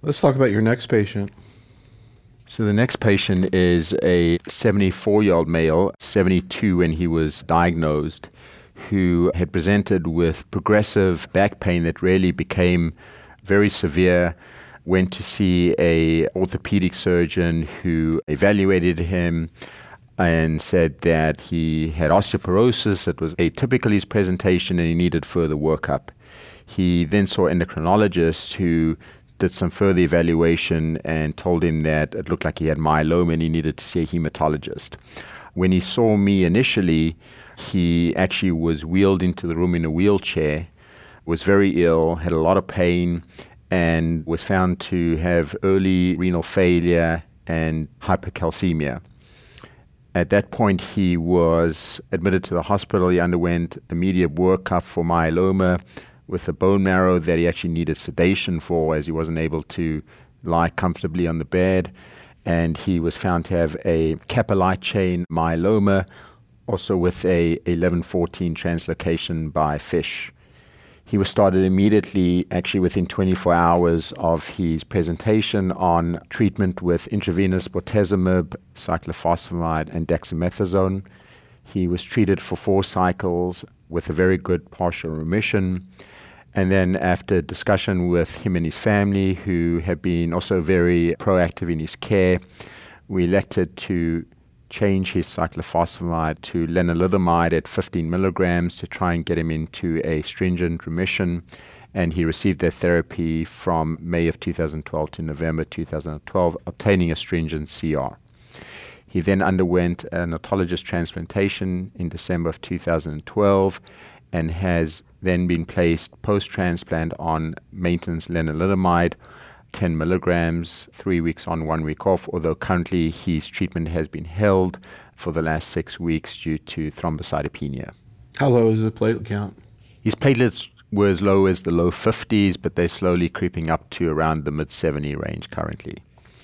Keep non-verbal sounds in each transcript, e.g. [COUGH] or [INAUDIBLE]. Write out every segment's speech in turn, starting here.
Let's talk about your next patient. So the next patient is a 74 year old male, 72 when he was diagnosed, who had presented with progressive back pain that really became very severe. Went to see a orthopedic surgeon who evaluated him and said that he had osteoporosis that was atypical his presentation and he needed further workup. He then saw an endocrinologist who did some further evaluation and told him that it looked like he had myeloma and he needed to see a hematologist. When he saw me initially, he actually was wheeled into the room in a wheelchair, was very ill, had a lot of pain, and was found to have early renal failure and hypercalcemia. At that point, he was admitted to the hospital. He underwent immediate workup for myeloma with a bone marrow that he actually needed sedation for as he wasn't able to lie comfortably on the bed. And he was found to have a light chain myeloma, also with a 1114 translocation by FISH. He was started immediately, actually within 24 hours of his presentation, on treatment with intravenous bortezomib, cyclophosphamide, and dexamethasone. He was treated for four cycles with a very good partial remission. And then, after discussion with him and his family, who have been also very proactive in his care, we elected to change his cyclophosphamide to lenalidomide at 15 milligrams to try and get him into a stringent remission. And he received that therapy from May of 2012 to November 2012, obtaining a stringent CR. He then underwent an autologous transplantation in December of 2012 and has then been placed post transplant on maintenance lenalidomide, 10 milligrams, three weeks on, one week off, although currently his treatment has been held for the last six weeks due to thrombocytopenia. How low is the platelet count? His platelets were as low as the low 50s, but they're slowly creeping up to around the mid 70 range currently.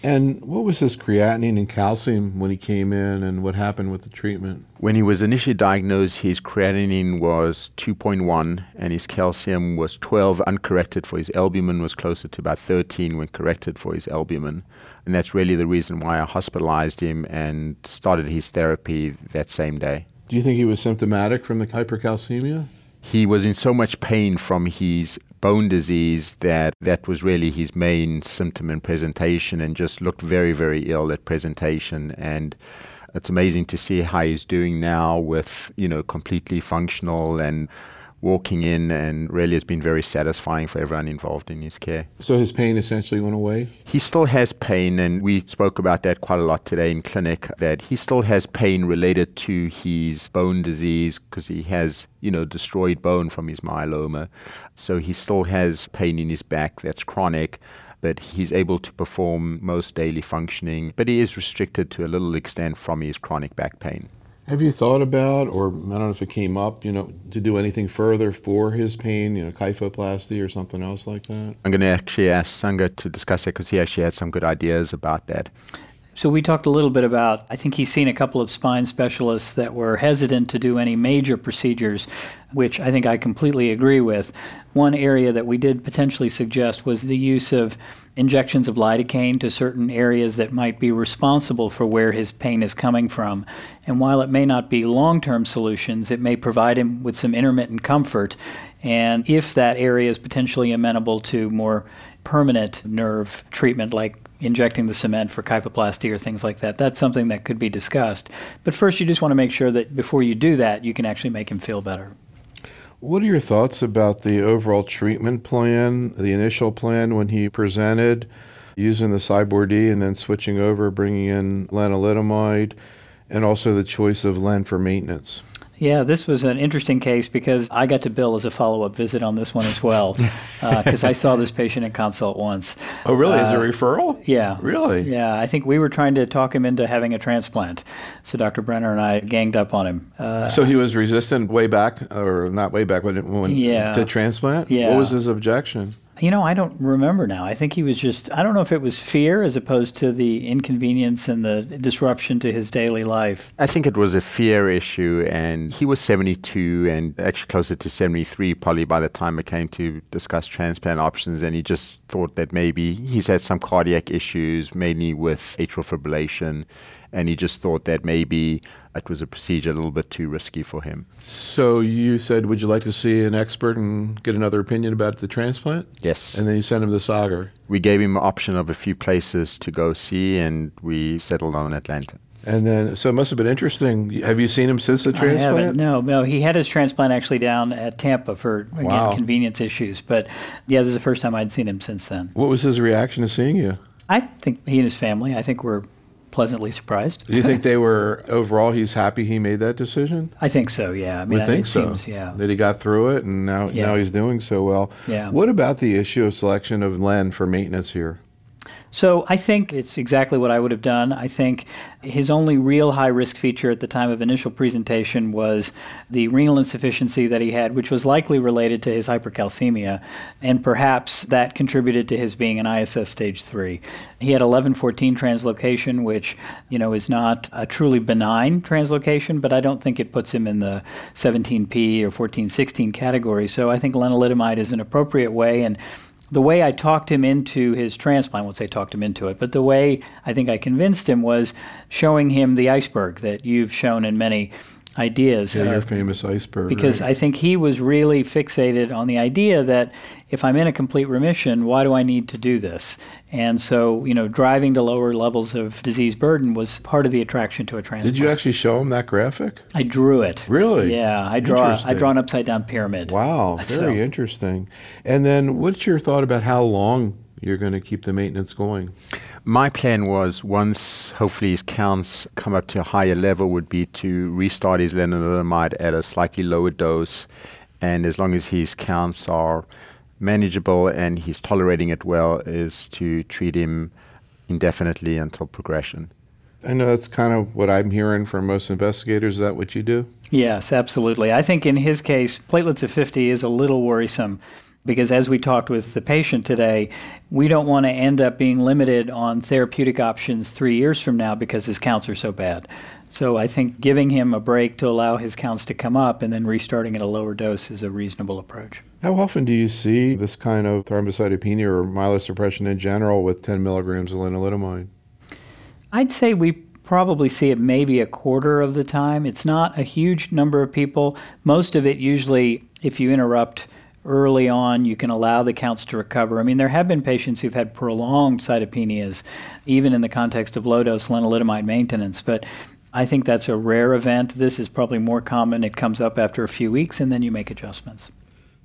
And what was his creatinine and calcium when he came in, and what happened with the treatment? When he was initially diagnosed, his creatinine was 2.1 and his calcium was 12 uncorrected for his albumin was closer to about 13 when corrected for his albumin. And that's really the reason why I hospitalized him and started his therapy that same day. Do you think he was symptomatic from the hypercalcemia? He was in so much pain from his bone disease that that was really his main symptom and presentation and just looked very, very ill at presentation. And it's amazing to see how he's doing now with, you know, completely functional and walking in and really has been very satisfying for everyone involved in his care. So his pain essentially went away? He still has pain, and we spoke about that quite a lot today in clinic, that he still has pain related to his bone disease because he has, you know, destroyed bone from his myeloma. So he still has pain in his back that's chronic but he's able to perform most daily functioning, but he is restricted to a little extent from his chronic back pain. Have you thought about, or I don't know if it came up, you know, to do anything further for his pain, you know, kyphoplasty or something else like that? I'm going to actually ask Sagar to discuss it because he actually had some good ideas about that. So we talked a little bit about, I think he's seen a couple of spine specialists that were hesitant to do any major procedures, which I think I completely agree with. One area that we did potentially suggest was the use of injections of lidocaine to certain areas that might be responsible for where his pain is coming from. And while it may not be long term solutions, it may provide him with some intermittent comfort. And if that area is potentially amenable to more permanent nerve treatment like injecting the cement for kyphoplasty or things like that. That's something that could be discussed. But first, you just want to make sure that before you do that, you can actually make him feel better. What are your thoughts about the overall treatment plan, the initial plan when he presented, using the CyBorD and then switching over, bringing in lenalidomide, and also the choice of len for maintenance? Yeah, this was an interesting case because I got to bill as a follow up visit on this one as well because [LAUGHS] uh, I saw this patient in consult once. Oh, really? Uh, Is a referral? Yeah. Really? Yeah, I think we were trying to talk him into having a transplant. So Dr. Brenner and I ganged up on him. Uh, so he was resistant way back, or not way back, but when, yeah. to transplant? Yeah. What was his objection? You know, I don't remember now. I think he was just, I don't know if it was fear as opposed to the inconvenience and the disruption to his daily life. I think it was a fear issue, and he was 72 and actually closer to 73 probably by the time it came to discuss transplant options. And he just thought that maybe he's had some cardiac issues, mainly with atrial fibrillation and he just thought that maybe it was a procedure a little bit too risky for him. So you said, would you like to see an expert and get another opinion about the transplant? Yes. And then you sent him to Sagar. We gave him an option of a few places to go see, and we settled on Atlanta. And then, so it must have been interesting. Have you seen him since the transplant? I haven't. No, no. He had his transplant actually down at Tampa for again wow. convenience issues. But yeah, this is the first time I'd seen him since then. What was his reaction to seeing you? I think he and his family. I think were pleasantly surprised. Do you think they [LAUGHS] were overall? He's happy he made that decision. I think so. Yeah, I mean, I think so. Seems, yeah, that he got through it, and now yeah. now he's doing so well. Yeah. What about the issue of selection of Len for maintenance here? So I think it's exactly what I would have done. I think his only real high risk feature at the time of initial presentation was the renal insufficiency that he had, which was likely related to his hypercalcemia, and perhaps that contributed to his being an ISS stage 3. He had 1114 translocation, which, you know, is not a truly benign translocation, but I don't think it puts him in the 17P or 1416 category. So I think lenalidomide is an appropriate way and the way I talked him into his transplant, I say talked him into it, but the way I think I convinced him was showing him the iceberg that you've shown in many ideas. Yeah, uh, your famous iceberg. Because right? I think he was really fixated on the idea that if I'm in a complete remission, why do I need to do this? And so, you know, driving to lower levels of disease burden was part of the attraction to a transplant. Did you actually show him that graphic? I drew it. Really? Yeah, I draw. I draw an upside down pyramid. Wow, [LAUGHS] very so. interesting. And then, what's your thought about how long you're going to keep the maintenance going? My plan was once hopefully his counts come up to a higher level would be to restart his lenalidomide at a slightly lower dose, and as long as his counts are manageable and he's tolerating it well, is to treat him indefinitely until progression. I know that's kind of what I'm hearing from most investigators. Is that what you do? Yes, absolutely. I think in his case, platelets of 50 is a little worrisome because as we talked with the patient today, we don't want to end up being limited on therapeutic options three years from now because his counts are so bad. So I think giving him a break to allow his counts to come up and then restarting at a lower dose is a reasonable approach. How often do you see this kind of thrombocytopenia or myelosuppression in general with 10 milligrams of lenalidomide? I'd say we probably see it maybe a quarter of the time. It's not a huge number of people. Most of it usually, if you interrupt early on, you can allow the counts to recover. I mean, there have been patients who've had prolonged cytopenias, even in the context of low dose lenalidomide maintenance, but I think that's a rare event. This is probably more common. It comes up after a few weeks, and then you make adjustments.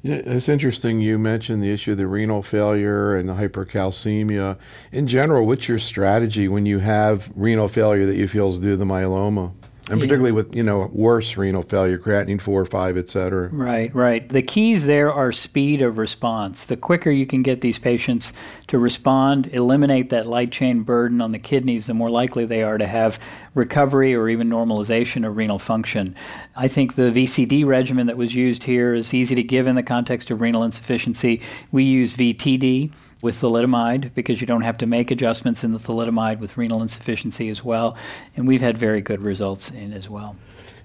Yeah, it's interesting you mentioned the issue of the renal failure and the hypercalcemia. In general, what's your strategy when you have renal failure that you feel is due to the myeloma? And particularly yeah. with you know worse renal failure, creatinine four, or five, et cetera. Right, right. The keys there are speed of response. The quicker you can get these patients to respond, eliminate that light chain burden on the kidneys, the more likely they are to have recovery or even normalization of renal function. I think the VCD regimen that was used here is easy to give in the context of renal insufficiency. We use VTD with thalidomide because you don't have to make adjustments in the thalidomide with renal insufficiency as well. And we've had very good results in as well.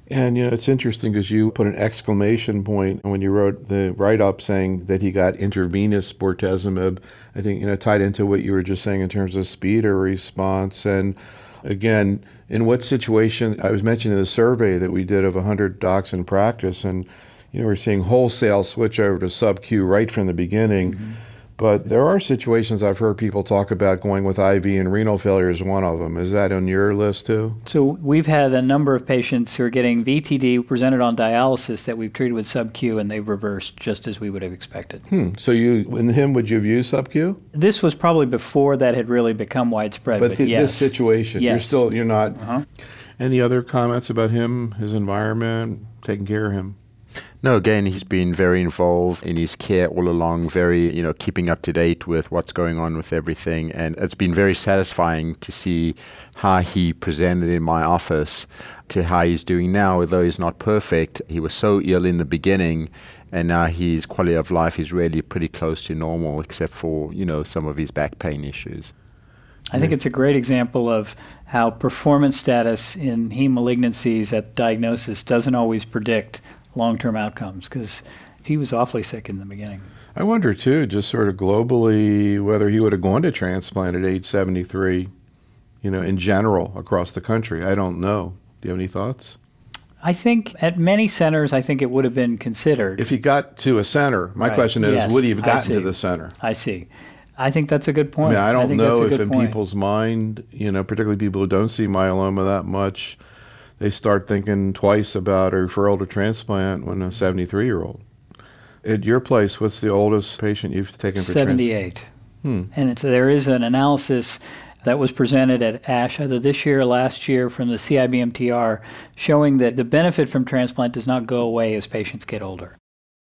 And you know, it's interesting because you put an exclamation point when you wrote the write-up saying that he got intravenous bortezomib. I think you know tied into what you were just saying in terms of speed or response. And again, in what situation? I was mentioning the survey that we did of 100 docs in practice, and you know, we're seeing wholesale switch over to sub-Q right from the beginning. Mm-hmm but there are situations I've heard people talk about going with IV, and renal failure is one of them. Is that on your list too? So we've had a number of patients who are getting VTD presented on dialysis that we've treated with sub-Q, and they've reversed just as we would have expected. Hmm. So you, in him, would you have used sub-Q? This was probably before that had really become widespread. But, but th- yes. this situation, yes. you're still, you're not. Uh-huh. Any other comments about him, his environment, taking care of him? No, again, he's been very involved in his care all along, very, you know, keeping up to date with what's going on with everything. And it's been very satisfying to see how he presented in my office to how he's doing now, although he's not perfect. He was so ill in the beginning and now his quality of life is really pretty close to normal, except for you know some of his back pain issues. I think it's a great example of how performance status in heme malignancies at diagnosis doesn't always predict long-term outcomes because he was awfully sick in the beginning. I wonder too, just sort of globally, whether he would have gone to transplant at age 73, you know, in general across the country. I don't know. Do you have any thoughts? I think at many centers, I think it would have been considered. If he got to a center, my Right. question is, Yes, would he have gotten to the center? I see. I think that's a good I point. mean, I don't a know if in point. people's mind, you know, particularly people who don't see myeloma that much, they start thinking twice about a referral to transplant when a 73 year old. At your place, what's the oldest patient you've taken for transplant? 78. Hmm. And it's, there is an analysis that was presented at ASH either this year or last year from the CIBMTR showing that the benefit from transplant does not go away as patients get older.